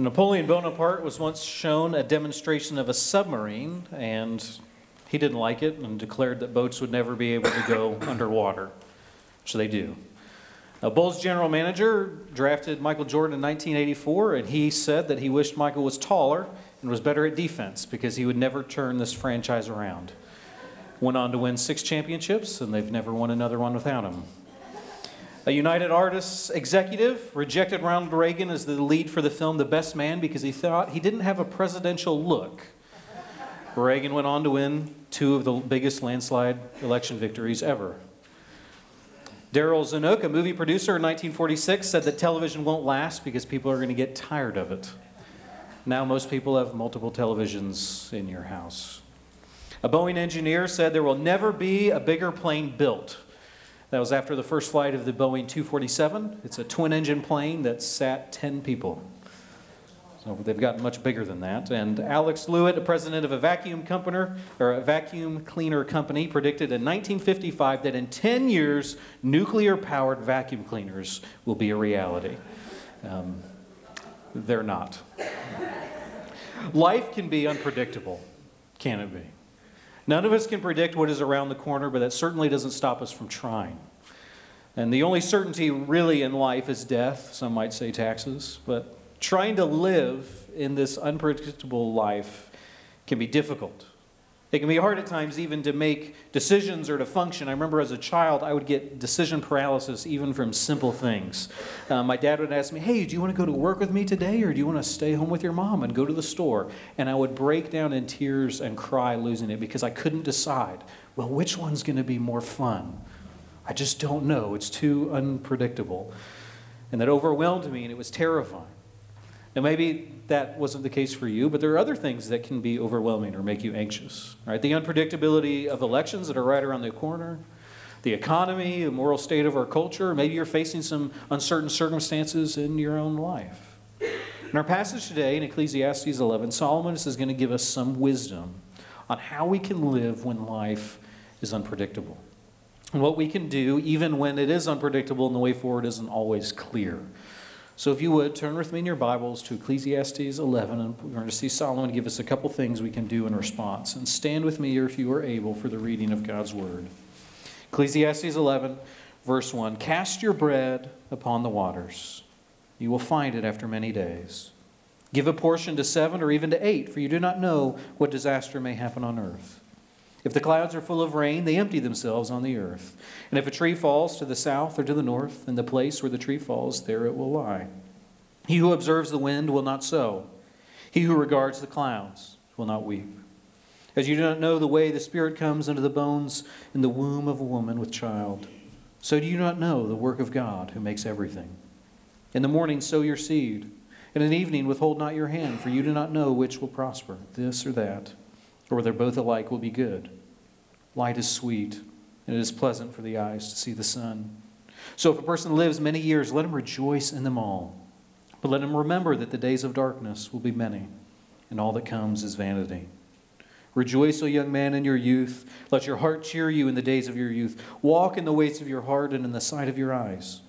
Napoleon Bonaparte was once shown a demonstration of a submarine, and he didn't like it and declared that boats would never be able to go underwater, which they do. Now, Bulls general manager drafted Michael Jordan in 1984, and he said that he wished Michael was taller and was better at defense because he would never turn this franchise around. Went on to win six championships, and they've never won another one without him. A United Artists executive rejected Ronald Reagan as the lead for the film The Best Man because he thought he didn't have a presidential look. Reagan went on to win two of the biggest landslide election victories ever. Darryl Zanuck, a movie producer in 1946, said that television won't last because people are going to get tired of it. Now, most people have multiple televisions in your house. A Boeing engineer said there will never be a bigger plane built. That was after the first flight of the Boeing 247. It's a twin engine plane that sat 10 people. So they've gotten much bigger than that. And Alex Lewyt, the president of a vacuum company or a vacuum cleaner company, predicted in 1955 that in 10 years, nuclear-powered vacuum cleaners will be a reality. Um, they're not. Life can be unpredictable, can it be? None of us can predict what is around the corner, but that certainly doesn't stop us from trying. And the only certainty really in life is death. Some might say taxes, but trying to live in this unpredictable life can be difficult. It can be hard at times even to make decisions or to function. I remember as a child, I would get decision paralysis even from simple things. Uh, my dad would ask me, Hey, do you want to go to work with me today or do you want to stay home with your mom and go to the store? And I would break down in tears and cry, losing it because I couldn't decide. Well, which one's going to be more fun? I just don't know. It's too unpredictable. And that overwhelmed me and it was terrifying. Now, maybe that wasn't the case for you, but there are other things that can be overwhelming or make you anxious. Right? The unpredictability of elections that are right around the corner, the economy, the moral state of our culture. Maybe you're facing some uncertain circumstances in your own life. In our passage today in Ecclesiastes 11, Solomon is going to give us some wisdom on how we can live when life is unpredictable. And what we can do even when it is unpredictable and the way forward isn't always clear. So, if you would, turn with me in your Bibles to Ecclesiastes 11, and we're going to see Solomon give us a couple things we can do in response. And stand with me, if you are able, for the reading of God's Word. Ecclesiastes 11, verse 1 Cast your bread upon the waters, you will find it after many days. Give a portion to seven or even to eight, for you do not know what disaster may happen on earth. If the clouds are full of rain, they empty themselves on the earth. And if a tree falls to the south or to the north, in the place where the tree falls, there it will lie. He who observes the wind will not sow. He who regards the clouds will not weep. As you do not know the way the Spirit comes into the bones in the womb of a woman with child, so do you not know the work of God who makes everything. In the morning sow your seed, and in the evening withhold not your hand, for you do not know which will prosper, this or that or whether both alike will be good. Light is sweet, and it is pleasant for the eyes to see the sun. So if a person lives many years, let him rejoice in them all. But let him remember that the days of darkness will be many, and all that comes is vanity. Rejoice, O young man, in your youth. Let your heart cheer you in the days of your youth. Walk in the ways of your heart and in the sight of your eyes.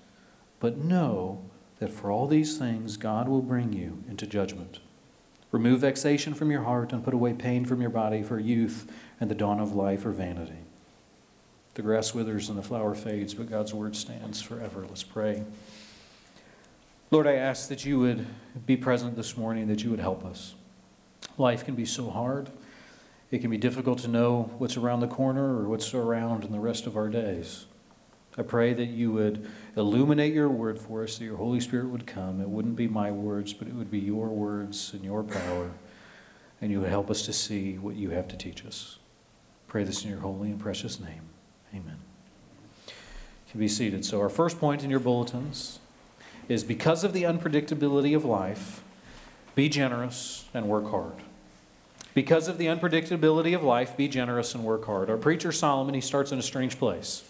But know that for all these things God will bring you into judgment. Remove vexation from your heart and put away pain from your body, for youth and the dawn of life are vanity. The grass withers and the flower fades, but God's word stands forever. Let's pray. Lord, I ask that you would be present this morning, that you would help us. Life can be so hard. It can be difficult to know what's around the corner or what's around in the rest of our days. I pray that you would illuminate your word for us, that your Holy Spirit would come. It wouldn't be my words, but it would be your words and your power, and you would help us to see what you have to teach us. Pray this in your holy and precious name. Amen. You can be seated. So, our first point in your bulletins is because of the unpredictability of life, be generous and work hard. Because of the unpredictability of life, be generous and work hard. Our preacher Solomon, he starts in a strange place.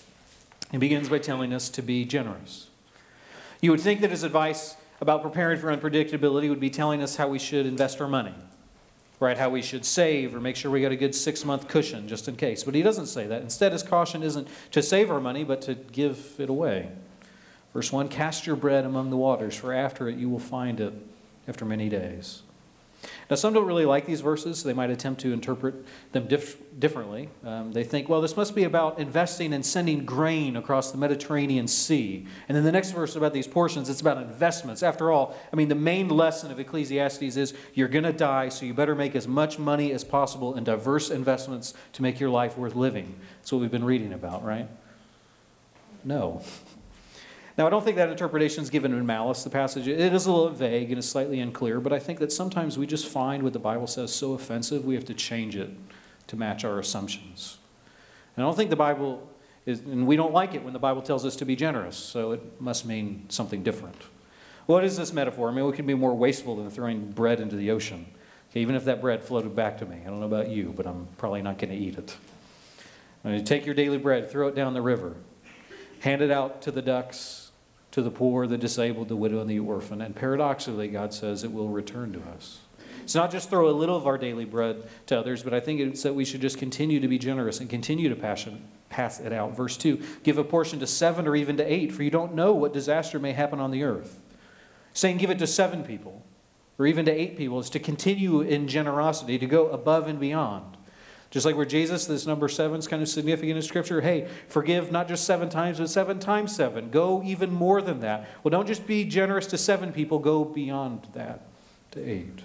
He begins by telling us to be generous. You would think that his advice about preparing for unpredictability would be telling us how we should invest our money, right? How we should save or make sure we got a good six month cushion just in case. But he doesn't say that. Instead, his caution isn't to save our money, but to give it away. Verse 1 Cast your bread among the waters, for after it you will find it after many days. Now, some don't really like these verses. so They might attempt to interpret them dif- differently. Um, they think, well, this must be about investing and sending grain across the Mediterranean Sea. And then the next verse about these portions, it's about investments. After all, I mean, the main lesson of Ecclesiastes is you're going to die, so you better make as much money as possible in diverse investments to make your life worth living. That's what we've been reading about, right? No. Now, I don't think that interpretation is given in malice, the passage. It is a little vague and is slightly unclear, but I think that sometimes we just find what the Bible says so offensive, we have to change it to match our assumptions. And I don't think the Bible is, and we don't like it when the Bible tells us to be generous, so it must mean something different. What is this metaphor? I mean, we can be more wasteful than throwing bread into the ocean. Okay, even if that bread floated back to me. I don't know about you, but I'm probably not going to eat it. I mean, take your daily bread, throw it down the river, hand it out to the ducks, to the poor, the disabled, the widow, and the orphan. And paradoxically, God says it will return to us. It's not just throw a little of our daily bread to others, but I think it's that we should just continue to be generous and continue to passion, pass it out. Verse 2 Give a portion to seven or even to eight, for you don't know what disaster may happen on the earth. Saying give it to seven people or even to eight people is to continue in generosity, to go above and beyond. Just like where Jesus, this number seven is kind of significant in Scripture. Hey, forgive not just seven times, but seven times seven. Go even more than that. Well, don't just be generous to seven people, go beyond that to eight.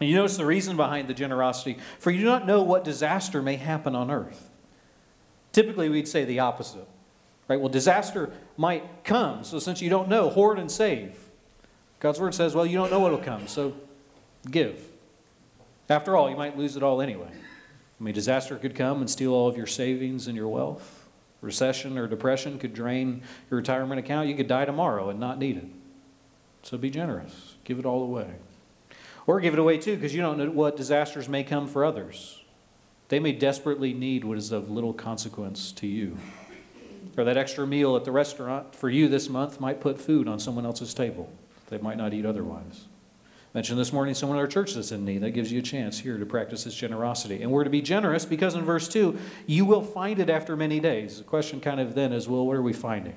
And you notice the reason behind the generosity for you do not know what disaster may happen on earth. Typically, we'd say the opposite. Right? Well, disaster might come. So, since you don't know, hoard and save. God's word says, well, you don't know what will come, so give. After all, you might lose it all anyway. I mean, disaster could come and steal all of your savings and your wealth. Recession or depression could drain your retirement account. You could die tomorrow and not need it. So be generous. Give it all away. Or give it away too, because you don't know what disasters may come for others. They may desperately need what is of little consequence to you. Or that extra meal at the restaurant for you this month might put food on someone else's table they might not eat otherwise mentioned this morning someone in our church that's in need. That gives you a chance here to practice this generosity. And we're to be generous because in verse 2, you will find it after many days. The question kind of then is, well, what are we finding?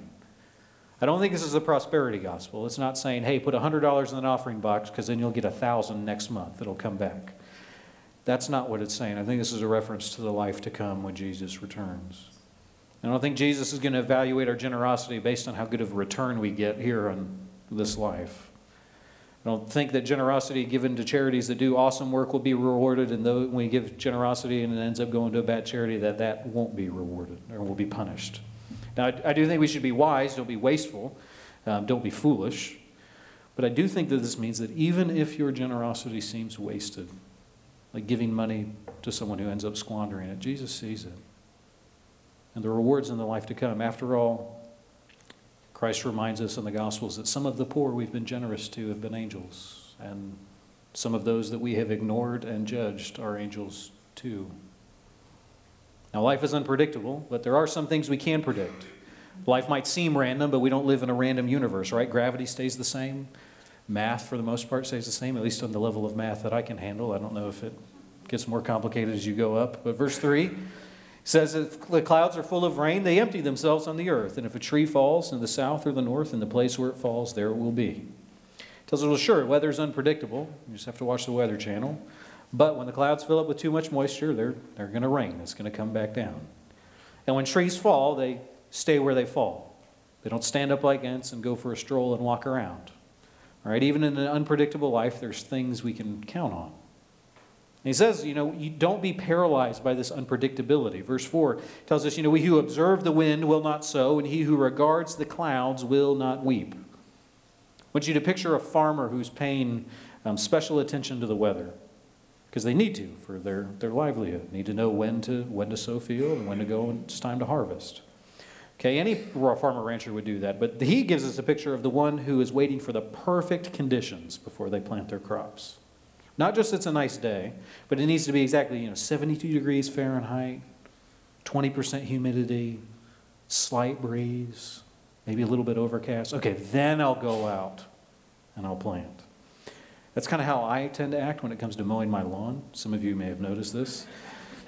I don't think this is a prosperity gospel. It's not saying, hey, put $100 in an offering box because then you'll get a 1000 next month. It'll come back. That's not what it's saying. I think this is a reference to the life to come when Jesus returns. I don't think Jesus is going to evaluate our generosity based on how good of a return we get here on this life. I don't think that generosity given to charities that do awesome work will be rewarded, and though when we give generosity and it ends up going to a bad charity, that that won't be rewarded or will be punished. Now, I, I do think we should be wise, don't be wasteful, um, don't be foolish. But I do think that this means that even if your generosity seems wasted, like giving money to someone who ends up squandering it, Jesus sees it. And the rewards in the life to come. After all, Christ reminds us in the Gospels that some of the poor we've been generous to have been angels, and some of those that we have ignored and judged are angels too. Now, life is unpredictable, but there are some things we can predict. Life might seem random, but we don't live in a random universe, right? Gravity stays the same. Math, for the most part, stays the same, at least on the level of math that I can handle. I don't know if it gets more complicated as you go up. But verse 3 says if the clouds are full of rain, they empty themselves on the earth. And if a tree falls in the south or the north, in the place where it falls, there it will be. It tells us, well, sure, weather is unpredictable. You just have to watch the Weather Channel. But when the clouds fill up with too much moisture, they're, they're going to rain. It's going to come back down. And when trees fall, they stay where they fall. They don't stand up like ants and go for a stroll and walk around. All right, even in an unpredictable life, there's things we can count on he says, you know, you don't be paralyzed by this unpredictability. Verse 4 tells us, you know, we who observe the wind will not sow, and he who regards the clouds will not weep. I want you to picture a farmer who's paying um, special attention to the weather because they need to for their, their livelihood. Need to know when to when to sow field and when to go and it's time to harvest. Okay, any farmer rancher would do that, but he gives us a picture of the one who is waiting for the perfect conditions before they plant their crops. Not just it's a nice day, but it needs to be exactly, you know, 72 degrees Fahrenheit, 20% humidity, slight breeze, maybe a little bit overcast. Okay, then I'll go out and I'll plant. That's kind of how I tend to act when it comes to mowing my lawn. Some of you may have noticed this.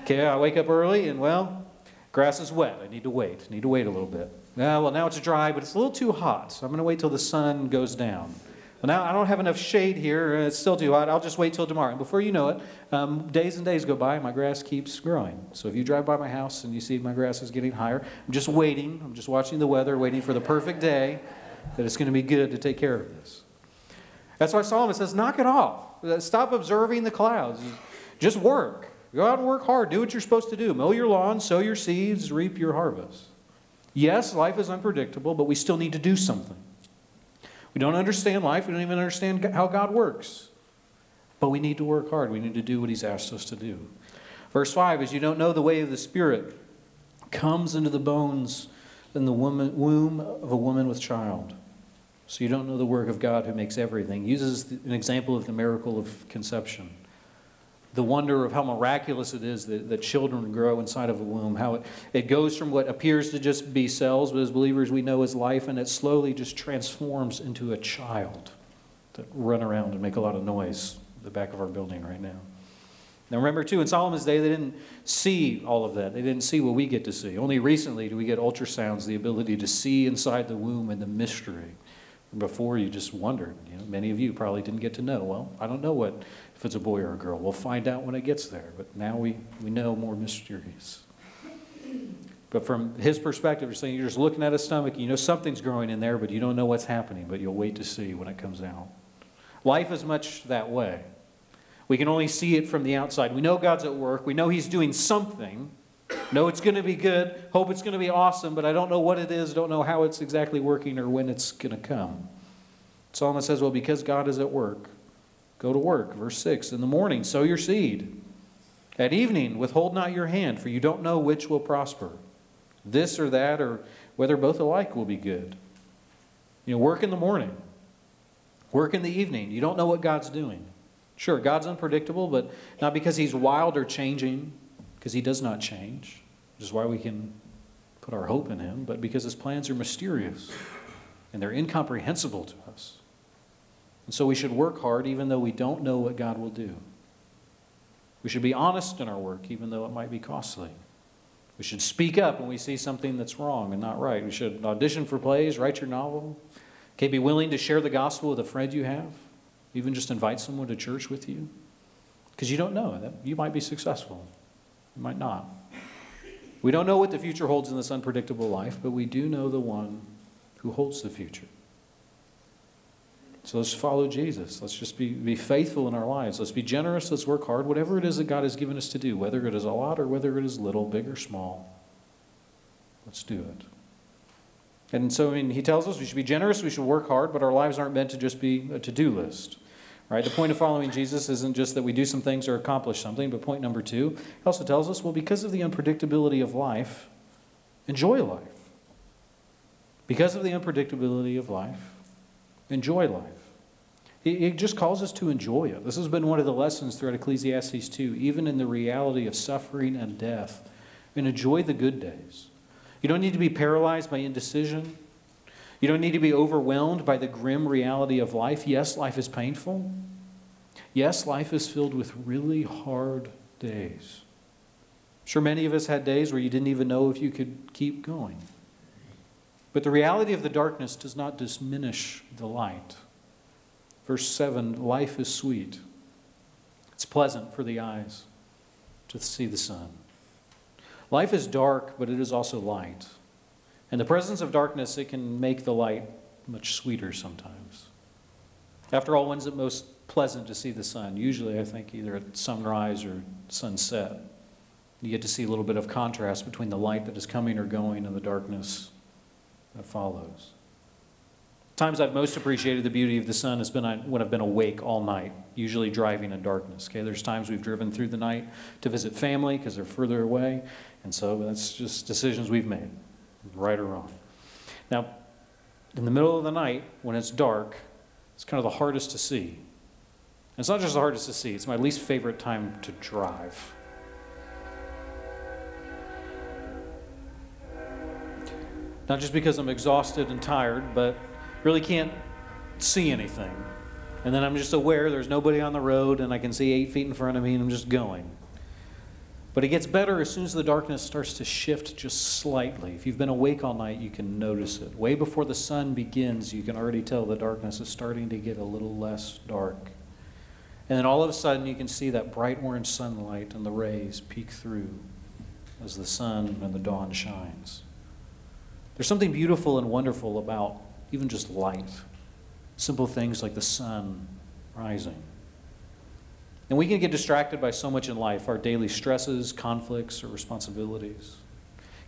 Okay, I wake up early and, well, grass is wet. I need to wait. I need to wait a little bit. Yeah, well, now it's dry, but it's a little too hot, so I'm going to wait till the sun goes down. Well, now I don't have enough shade here. It's still too hot. I'll just wait till tomorrow. And before you know it, um, days and days go by, and my grass keeps growing. So if you drive by my house and you see my grass is getting higher, I'm just waiting. I'm just watching the weather, waiting for the perfect day that it's going to be good to take care of this. That's why Solomon says, knock it off. Stop observing the clouds. Just work. Go out and work hard. Do what you're supposed to do. Mow your lawn, sow your seeds, reap your harvest. Yes, life is unpredictable, but we still need to do something. We don't understand life. We don't even understand how God works. But we need to work hard. We need to do what He's asked us to do. Verse 5 is You don't know the way of the Spirit comes into the bones in the woman, womb of a woman with child. So you don't know the work of God who makes everything. Uses an example of the miracle of conception the wonder of how miraculous it is that, that children grow inside of a womb, how it, it goes from what appears to just be cells, but as believers we know is life, and it slowly just transforms into a child that run around and make a lot of noise at the back of our building right now. Now remember too, in Solomon's day, they didn't see all of that. They didn't see what we get to see. Only recently do we get ultrasounds, the ability to see inside the womb and the mystery. Before you just wondered. You know, many of you probably didn't get to know. Well, I don't know what if it's a boy or a girl. We'll find out when it gets there. But now we, we know more mysteries. But from his perspective, you're saying you're just looking at his stomach, you know something's growing in there, but you don't know what's happening, but you'll wait to see when it comes out. Life is much that way. We can only see it from the outside. We know God's at work. We know He's doing something. Know it's going to be good. Hope it's going to be awesome, but I don't know what it is. Don't know how it's exactly working or when it's going to come. Solomon says, Well, because God is at work, Go to work. Verse 6 In the morning, sow your seed. At evening, withhold not your hand, for you don't know which will prosper. This or that, or whether both alike will be good. You know, work in the morning, work in the evening. You don't know what God's doing. Sure, God's unpredictable, but not because He's wild or changing, because He does not change, which is why we can put our hope in Him, but because His plans are mysterious and they're incomprehensible to us. And so we should work hard even though we don't know what God will do. We should be honest in our work even though it might be costly. We should speak up when we see something that's wrong and not right. We should audition for plays, write your novel. Okay, be willing to share the gospel with a friend you have. Even just invite someone to church with you. Because you don't know. that You might be successful. You might not. We don't know what the future holds in this unpredictable life, but we do know the one who holds the future. So let's follow Jesus. Let's just be, be faithful in our lives. Let's be generous. Let's work hard. Whatever it is that God has given us to do, whether it is a lot or whether it is little, big or small, let's do it. And so, I mean, he tells us we should be generous, we should work hard, but our lives aren't meant to just be a to do list. Right? The point of following Jesus isn't just that we do some things or accomplish something, but point number two, he also tells us, well, because of the unpredictability of life, enjoy life. Because of the unpredictability of life, enjoy life. It just calls us to enjoy it. This has been one of the lessons throughout Ecclesiastes 2, even in the reality of suffering and death. And enjoy the good days. You don't need to be paralyzed by indecision. You don't need to be overwhelmed by the grim reality of life. Yes, life is painful. Yes, life is filled with really hard days. Sure, many of us had days where you didn't even know if you could keep going. But the reality of the darkness does not diminish the light. Verse 7 Life is sweet, it's pleasant for the eyes to see the sun. Life is dark, but it is also light. In the presence of darkness, it can make the light much sweeter sometimes. After all, when's it most pleasant to see the sun? Usually, I think either at sunrise or sunset. You get to see a little bit of contrast between the light that is coming or going and the darkness that follows. Times I've most appreciated the beauty of the sun has been when I've been awake all night, usually driving in darkness. Okay, there's times we've driven through the night to visit family because they're further away, and so that's just decisions we've made, right or wrong. Now, in the middle of the night when it's dark, it's kind of the hardest to see. It's not just the hardest to see; it's my least favorite time to drive. Not just because I'm exhausted and tired, but really can't see anything. And then I'm just aware there's nobody on the road and I can see eight feet in front of me and I'm just going. But it gets better as soon as the darkness starts to shift just slightly. If you've been awake all night, you can notice it. Way before the sun begins, you can already tell the darkness is starting to get a little less dark. And then all of a sudden, you can see that bright orange sunlight and the rays peek through as the sun and the dawn shines. There's something beautiful and wonderful about even just light, simple things like the sun rising. And we can get distracted by so much in life our daily stresses, conflicts, or responsibilities.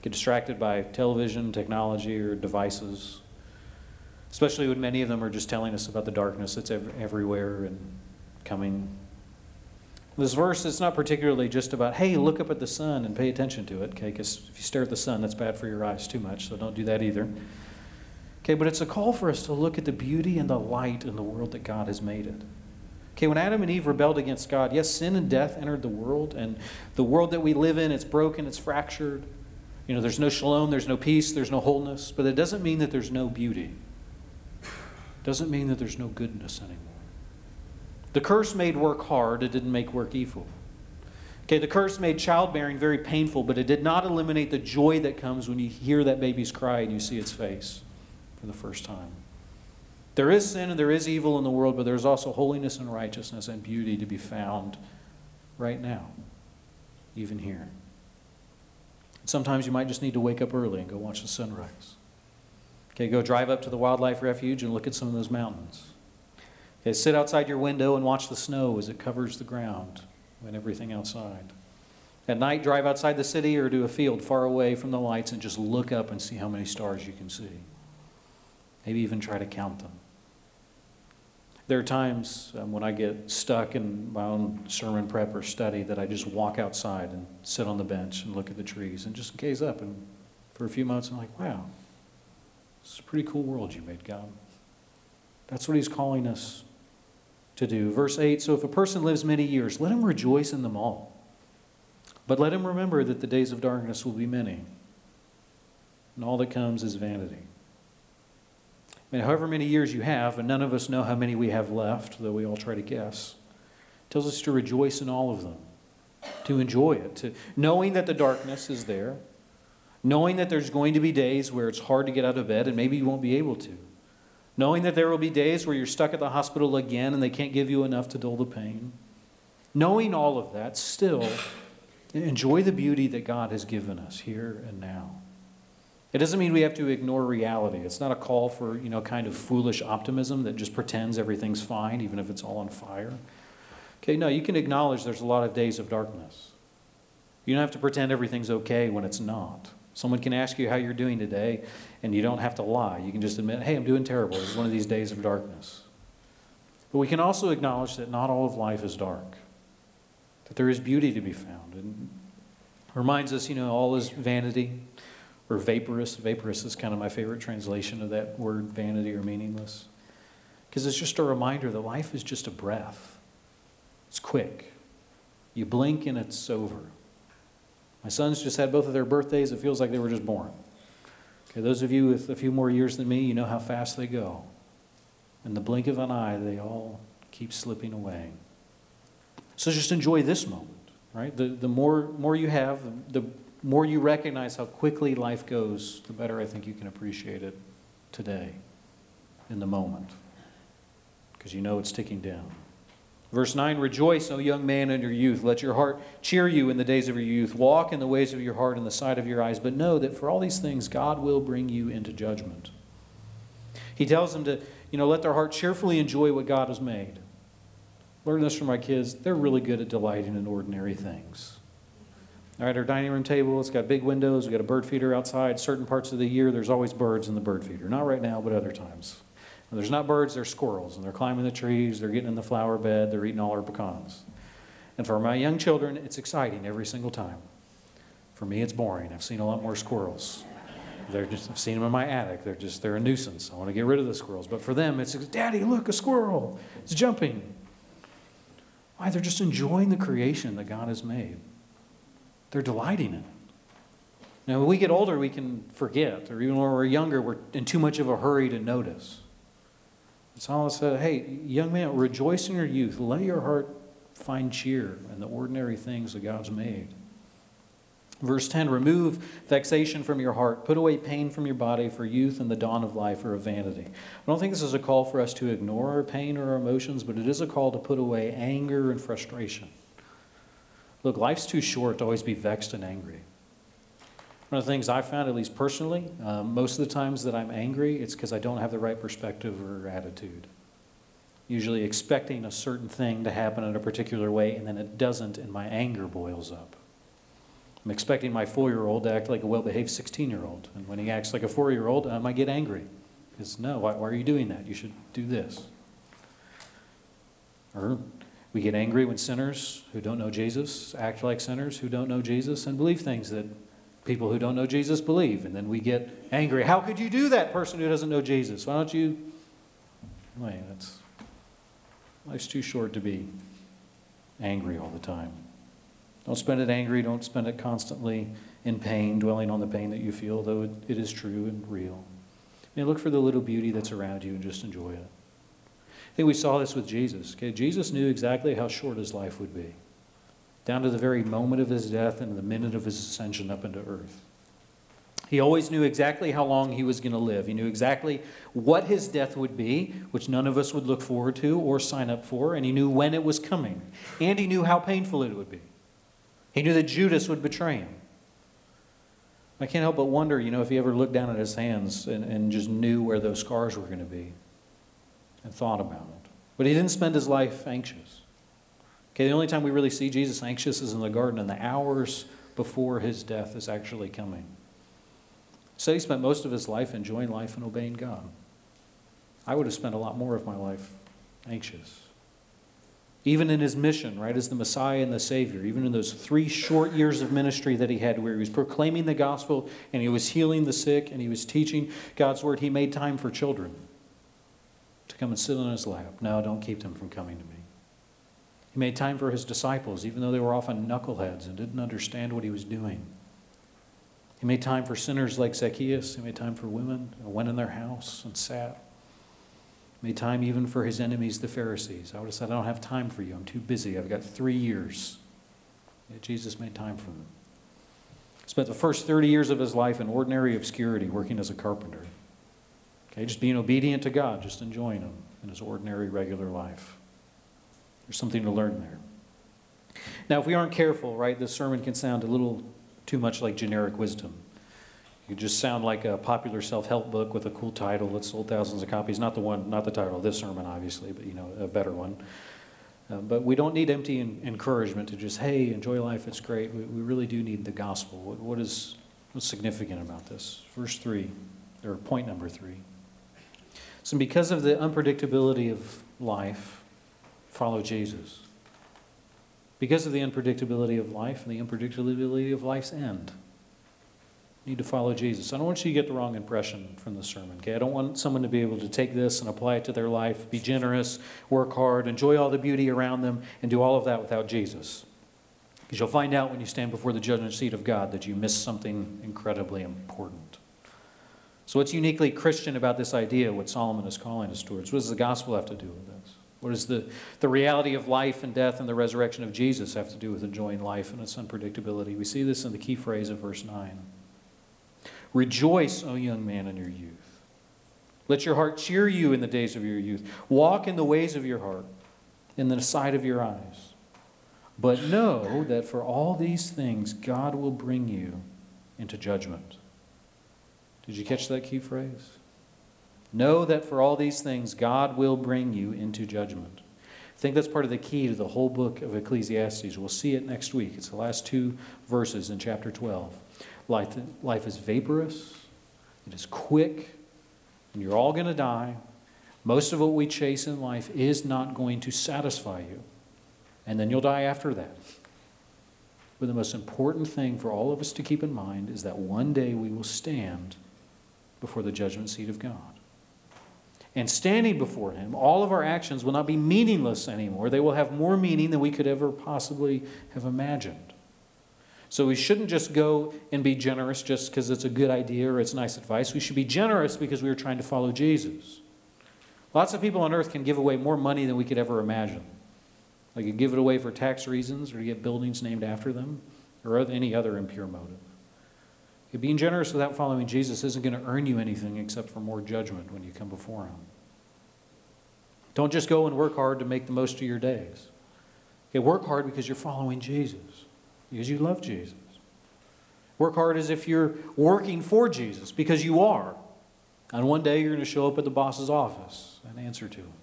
Get distracted by television, technology, or devices, especially when many of them are just telling us about the darkness that's everywhere and coming. This verse is not particularly just about, hey, look up at the sun and pay attention to it, okay? Because if you stare at the sun, that's bad for your eyes too much, so don't do that either. Okay, but it's a call for us to look at the beauty and the light in the world that God has made it. Okay, when Adam and Eve rebelled against God, yes, sin and death entered the world, and the world that we live in, it's broken, it's fractured. You know, there's no shalom, there's no peace, there's no wholeness, but it doesn't mean that there's no beauty. It doesn't mean that there's no goodness anymore. The curse made work hard, it didn't make work evil. Okay, the curse made childbearing very painful, but it did not eliminate the joy that comes when you hear that baby's cry and you see its face for the first time. There is sin and there is evil in the world, but there's also holiness and righteousness and beauty to be found right now, even here. Sometimes you might just need to wake up early and go watch the sunrise. Okay, go drive up to the wildlife refuge and look at some of those mountains. Okay, sit outside your window and watch the snow as it covers the ground and everything outside. At night, drive outside the city or to a field far away from the lights and just look up and see how many stars you can see. Maybe even try to count them. There are times um, when I get stuck in my own sermon prep or study that I just walk outside and sit on the bench and look at the trees and just gaze up. And for a few moments, I'm like, wow, this is a pretty cool world you made, God. That's what He's calling us to do. Verse 8 So if a person lives many years, let him rejoice in them all. But let him remember that the days of darkness will be many, and all that comes is vanity. I mean, however many years you have, and none of us know how many we have left, though we all try to guess, tells us to rejoice in all of them, to enjoy it, to knowing that the darkness is there, knowing that there's going to be days where it's hard to get out of bed and maybe you won't be able to, knowing that there will be days where you're stuck at the hospital again and they can't give you enough to dull the pain. Knowing all of that, still enjoy the beauty that God has given us here and now. It doesn't mean we have to ignore reality. It's not a call for, you know, kind of foolish optimism that just pretends everything's fine, even if it's all on fire. Okay, no, you can acknowledge there's a lot of days of darkness. You don't have to pretend everything's okay when it's not. Someone can ask you how you're doing today, and you don't have to lie. You can just admit, hey, I'm doing terrible. It's one of these days of darkness. But we can also acknowledge that not all of life is dark, that there is beauty to be found. And reminds us, you know, all is vanity or vaporous. Vaporous is kind of my favorite translation of that word, vanity or meaningless. Because it's just a reminder that life is just a breath, it's quick. You blink and it's over. My sons just had both of their birthdays. It feels like they were just born. Okay, those of you with a few more years than me, you know how fast they go. In the blink of an eye, they all keep slipping away. So just enjoy this moment, right? The, the more, more you have, the, the more you recognize how quickly life goes, the better I think you can appreciate it today, in the moment, because you know it's ticking down. Verse 9 Rejoice, O young man, in your youth. Let your heart cheer you in the days of your youth. Walk in the ways of your heart in the sight of your eyes. But know that for all these things, God will bring you into judgment. He tells them to, you know, let their heart cheerfully enjoy what God has made. Learn this from my kids. They're really good at delighting in ordinary things. All right, our dining room table, it's got big windows, we've got a bird feeder outside. Certain parts of the year, there's always birds in the bird feeder. Not right now, but other times. When there's not birds, there's squirrels, and they're climbing the trees, they're getting in the flower bed, they're eating all our pecans. And for my young children, it's exciting every single time. For me, it's boring. I've seen a lot more squirrels. They're just, I've seen them in my attic. They're just, they're a nuisance. I want to get rid of the squirrels. But for them, it's, Daddy, look, a squirrel. It's jumping. Why? They're just enjoying the creation that God has made. They're delighting in it. Now, when we get older, we can forget, or even when we're younger, we're in too much of a hurry to notice. Psalmist said, Hey, young man, rejoice in your youth. Let your heart find cheer in the ordinary things that God's made. Verse 10 Remove vexation from your heart, put away pain from your body, for youth and the dawn of life are a vanity. I don't think this is a call for us to ignore our pain or our emotions, but it is a call to put away anger and frustration. Look, life's too short to always be vexed and angry. One of the things I found, at least personally, um, most of the times that I'm angry, it's because I don't have the right perspective or attitude. Usually expecting a certain thing to happen in a particular way, and then it doesn't, and my anger boils up. I'm expecting my four year old to act like a well behaved 16 year old. And when he acts like a four year old, I get angry. Because, no, why, why, are you doing that? You should do this. Or we get angry when sinners who don't know Jesus act like sinners who don't know Jesus and believe things that people who don't know Jesus believe. And then we get angry. How could you do that, person who doesn't know Jesus? Why don't you? Wait, that's. Life's too short to be angry all the time. Don't spend it angry. Don't spend it constantly in pain, dwelling on the pain that you feel, though it, it is true and real. And look for the little beauty that's around you and just enjoy it. I think we saw this with Jesus. Okay, Jesus knew exactly how short his life would be, down to the very moment of his death and the minute of his ascension up into earth. He always knew exactly how long he was going to live. He knew exactly what his death would be, which none of us would look forward to or sign up for, and he knew when it was coming. And he knew how painful it would be. He knew that Judas would betray him. I can't help but wonder, you know, if he ever looked down at his hands and, and just knew where those scars were going to be and thought about it. But he didn't spend his life anxious. Okay, the only time we really see Jesus anxious is in the garden in the hours before his death is actually coming. So he spent most of his life enjoying life and obeying God. I would have spent a lot more of my life anxious. Even in his mission, right, as the Messiah and the Savior, even in those three short years of ministry that he had, where he was proclaiming the gospel and he was healing the sick and he was teaching God's word, he made time for children to come and sit on his lap. No, don't keep them from coming to me. He made time for his disciples, even though they were often knuckleheads and didn't understand what he was doing. He made time for sinners like Zacchaeus. He made time for women, went in their house and sat He made time even for his enemies, the Pharisees. I would have said, I don't have time for you. I'm too busy. I've got three years. Yet Jesus made time for them. Spent the first 30 years of his life in ordinary obscurity working as a carpenter. Okay, just being obedient to God, just enjoying him in his ordinary, regular life. There's something to learn there. Now, if we aren't careful, right, this sermon can sound a little too much like generic wisdom. You just sound like a popular self-help book with a cool title that sold thousands of copies. Not the one, not the title of this sermon, obviously, but you know, a better one. Uh, but we don't need empty encouragement to just, hey, enjoy life, it's great. We, we really do need the gospel. What, what is what's significant about this? Verse 3, or point number 3. So, because of the unpredictability of life, follow Jesus. Because of the unpredictability of life and the unpredictability of life's end, need to follow Jesus. I don't want you to get the wrong impression from the sermon, okay? I don't want someone to be able to take this and apply it to their life, be generous, work hard, enjoy all the beauty around them, and do all of that without Jesus. Because you'll find out when you stand before the judgment seat of God that you missed something incredibly important. So, what's uniquely Christian about this idea, what Solomon is calling us towards? What does the gospel have to do with this? What does the, the reality of life and death and the resurrection of Jesus have to do with enjoying life and its unpredictability? We see this in the key phrase of verse 9. Rejoice, O young man, in your youth. Let your heart cheer you in the days of your youth. Walk in the ways of your heart, in the sight of your eyes. But know that for all these things, God will bring you into judgment. Did you catch that key phrase? Know that for all these things, God will bring you into judgment. I think that's part of the key to the whole book of Ecclesiastes. We'll see it next week. It's the last two verses in chapter 12. Life, life is vaporous, it is quick, and you're all going to die. Most of what we chase in life is not going to satisfy you, and then you'll die after that. But the most important thing for all of us to keep in mind is that one day we will stand before the judgment seat of God. And standing before Him, all of our actions will not be meaningless anymore. They will have more meaning than we could ever possibly have imagined. So we shouldn't just go and be generous just because it's a good idea or it's nice advice. We should be generous because we are trying to follow Jesus. Lots of people on earth can give away more money than we could ever imagine. They could give it away for tax reasons or to get buildings named after them. or any other impure motive. Being generous without following Jesus isn't going to earn you anything except for more judgment when you come before Him. Don't just go and work hard to make the most of your days. Okay, work hard because you're following Jesus, because you love Jesus. Work hard as if you're working for Jesus, because you are. And one day you're going to show up at the boss's office and answer to him.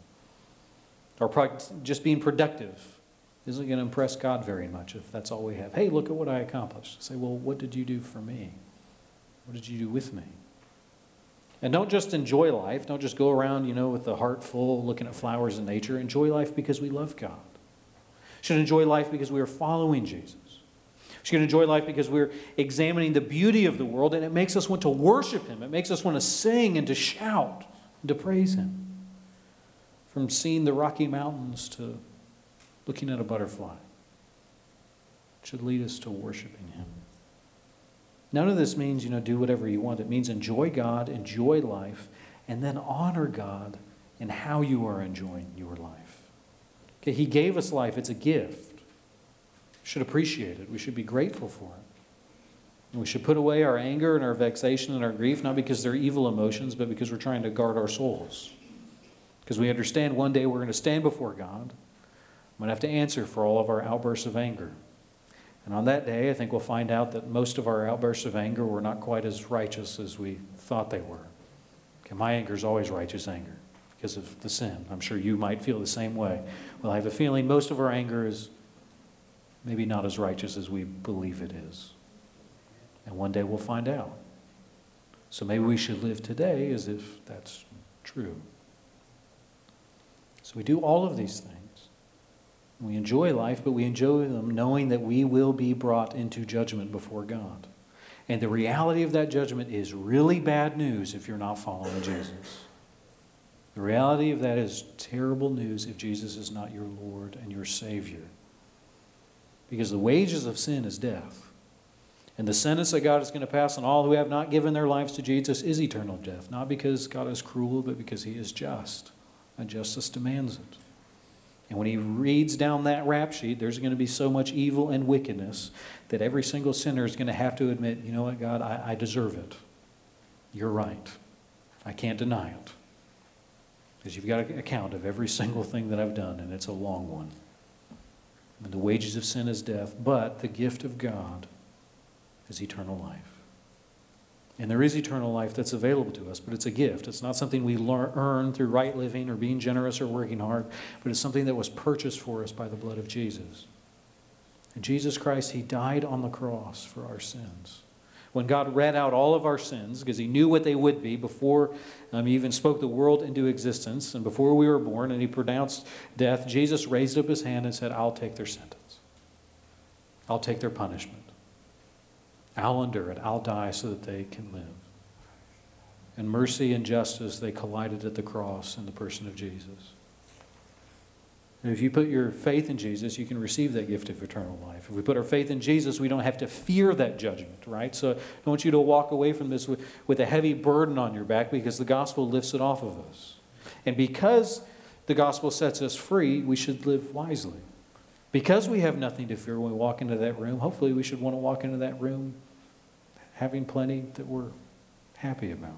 Or just being productive isn't going to impress God very much if that's all we have. Hey, look at what I accomplished. Say, well, what did you do for me? What did you do with me? And don't just enjoy life. Don't just go around, you know, with the heart full looking at flowers and nature. Enjoy life because we love God. Should enjoy life because we are following Jesus. Should enjoy life because we're examining the beauty of the world and it makes us want to worship Him. It makes us want to sing and to shout and to praise Him. From seeing the Rocky Mountains to looking at a butterfly. It should lead us to worshiping Him. None of this means, you know, do whatever you want. It means enjoy God, enjoy life, and then honor God in how you are enjoying your life. Okay, He gave us life, it's a gift. We should appreciate it, we should be grateful for it. And we should put away our anger and our vexation and our grief, not because they're evil emotions, but because we're trying to guard our souls. Because we understand one day we're going to stand before God. I'm going to have to answer for all of our outbursts of anger. And on that day, I think we'll find out that most of our outbursts of anger were not quite as righteous as we thought they were. Okay, my anger is always righteous anger because of the sin. I'm sure you might feel the same way. Well, I have a feeling most of our anger is maybe not as righteous as we believe it is. And one day we'll find out. So maybe we should live today as if that's true. So we do all of these things. We enjoy life, but we enjoy them knowing that we will be brought into judgment before God. And the reality of that judgment is really bad news if you're not following Jesus. The reality of that is terrible news if Jesus is not your Lord and your Savior. Because the wages of sin is death. And the sentence that God is going to pass on all who have not given their lives to Jesus is eternal death. Not because God is cruel, but because He is just. And justice demands it. And when he reads down that rap sheet, there's going to be so much evil and wickedness that every single sinner is going to have to admit, you know what, God, I, I deserve it. You're right. I can't deny it. Because you've got an account of every single thing that I've done, and it's a long one. And the wages of sin is death, but the gift of God is eternal life. And there is eternal life that's available to us, but it's a gift. It's not something we learn, earn through right living or being generous or working hard, but it's something that was purchased for us by the blood of Jesus. And Jesus Christ, He died on the cross for our sins. When God read out all of our sins, because He knew what they would be before um, He even spoke the world into existence and before we were born, and He pronounced death, Jesus raised up His hand and said, I'll take their sentence, I'll take their punishment. I'll endure it. I'll die so that they can live. And mercy and justice, they collided at the cross in the person of Jesus. And if you put your faith in Jesus, you can receive that gift of eternal life. If we put our faith in Jesus, we don't have to fear that judgment, right? So I want you to walk away from this with, with a heavy burden on your back because the gospel lifts it off of us. And because the gospel sets us free, we should live wisely. Because we have nothing to fear when we walk into that room, hopefully we should want to walk into that room having plenty that we're happy about.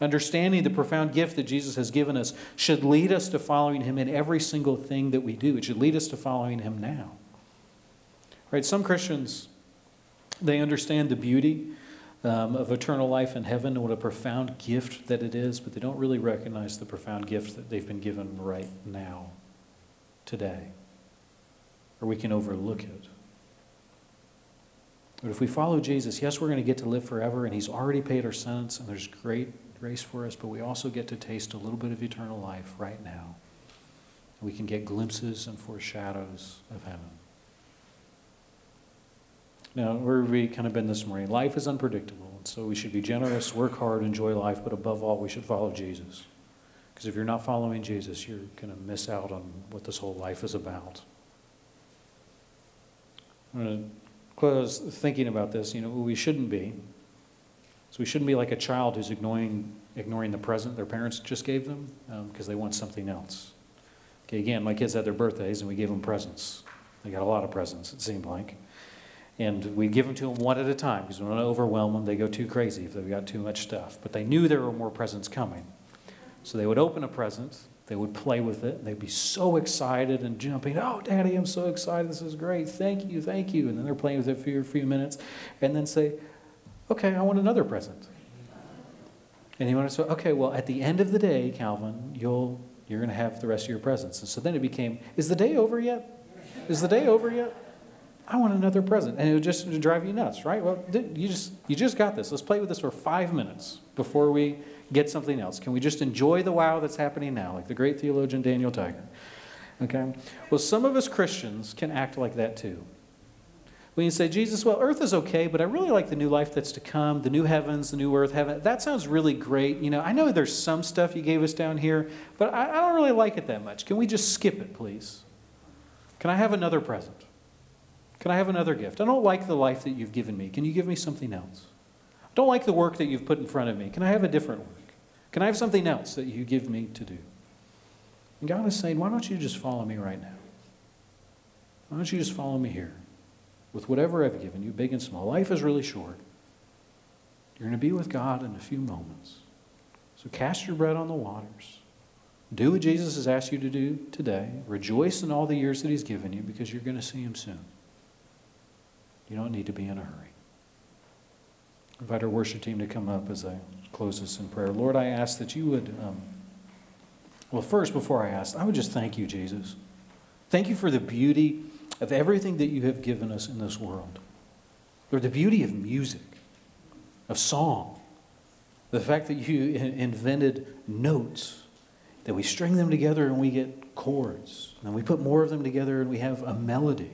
Understanding the profound gift that Jesus has given us should lead us to following him in every single thing that we do. It should lead us to following him now. Right? Some Christians, they understand the beauty um, of eternal life in heaven and what a profound gift that it is, but they don't really recognize the profound gift that they've been given right now, today. Or we can overlook it. But if we follow Jesus, yes, we're going to get to live forever, and He's already paid our sentence, and there's great grace for us, but we also get to taste a little bit of eternal life right now. We can get glimpses and foreshadows of heaven. Now, where have we kind of been this morning? Life is unpredictable, and so we should be generous, work hard, enjoy life, but above all, we should follow Jesus. Because if you're not following Jesus, you're going to miss out on what this whole life is about. I'm going to close thinking about this, you know, we shouldn't be. So we shouldn't be like a child who's ignoring, ignoring the present their parents just gave them because um, they want something else. Okay, again, my kids had their birthdays and we gave them presents. They got a lot of presents, it seemed like. And we give them to them one at a time because we don't want to overwhelm them. They go too crazy if they've got too much stuff. But they knew there were more presents coming. So they would open a present, they would play with it, they'd be so excited and jumping. Oh, Daddy, I'm so excited. This is great. Thank you, thank you. And then they're playing with it for a few minutes and then say, Okay, I want another present. And he wanted to say, Okay, well, at the end of the day, Calvin, you'll, you're going to have the rest of your presents. And so then it became, Is the day over yet? Is the day over yet? I want another present. And it would just drive you nuts, right? Well, you just, you just got this. Let's play with this for five minutes before we get something else. Can we just enjoy the wow that's happening now, like the great theologian Daniel Tiger? Okay? Well, some of us Christians can act like that too. We can say, Jesus, well, earth is okay, but I really like the new life that's to come, the new heavens, the new earth, heaven. That sounds really great. You know, I know there's some stuff you gave us down here, but I, I don't really like it that much. Can we just skip it, please? Can I have another present? Can I have another gift? I don't like the life that you've given me. Can you give me something else? I don't like the work that you've put in front of me. Can I have a different work? Can I have something else that you give me to do? And God is saying, why don't you just follow me right now? Why don't you just follow me here? With whatever I've given you, big and small. Life is really short. You're going to be with God in a few moments. So cast your bread on the waters. Do what Jesus has asked you to do today. Rejoice in all the years that He's given you because you're going to see Him soon. You don't need to be in a hurry. Invite our worship team to come up as I close this in prayer. Lord, I ask that you would, um, well, first, before I ask, I would just thank you, Jesus. Thank you for the beauty of everything that you have given us in this world. Lord, the beauty of music, of song, the fact that you invented notes, that we string them together and we get chords, and we put more of them together and we have a melody.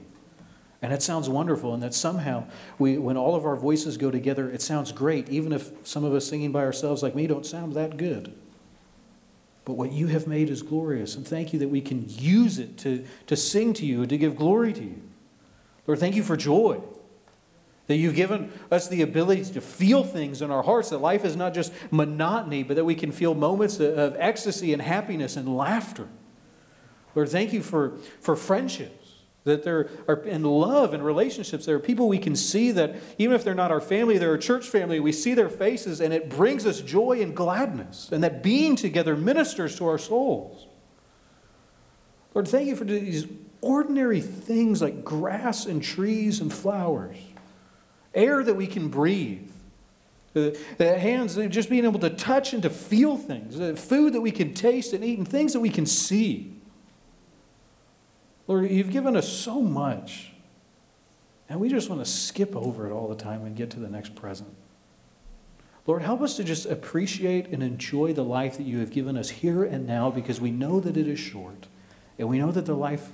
And it sounds wonderful, and that somehow, we, when all of our voices go together, it sounds great, even if some of us singing by ourselves, like me, don't sound that good. But what you have made is glorious, and thank you that we can use it to, to sing to you and to give glory to you. Lord, thank you for joy. That you've given us the ability to feel things in our hearts, that life is not just monotony, but that we can feel moments of ecstasy and happiness and laughter. Lord, thank you for, for friendship that there are in love and relationships. There are people we can see that even if they're not our family, they're a church family. We see their faces and it brings us joy and gladness. And that being together ministers to our souls. Lord, thank you for these ordinary things like grass and trees and flowers, air that we can breathe. The, the hands, just being able to touch and to feel things, the food that we can taste and eat, and things that we can see. Lord, you've given us so much, and we just want to skip over it all the time and get to the next present. Lord, help us to just appreciate and enjoy the life that you have given us here and now because we know that it is short and we know that the life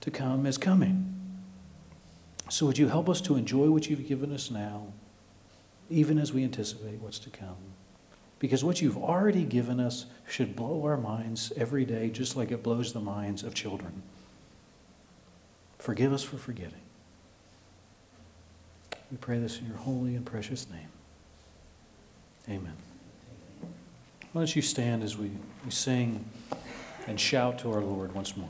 to come is coming. So, would you help us to enjoy what you've given us now, even as we anticipate what's to come? Because what you've already given us should blow our minds every day, just like it blows the minds of children. Forgive us for forgetting. We pray this in your holy and precious name. Amen. Why don't you stand as we, we sing and shout to our Lord once more?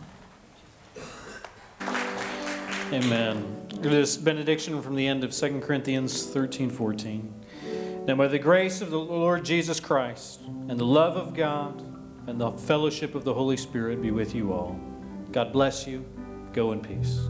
Amen. This benediction from the end of 2 Corinthians 13 14. Now, by the grace of the Lord Jesus Christ, and the love of God, and the fellowship of the Holy Spirit be with you all. God bless you. Go in peace.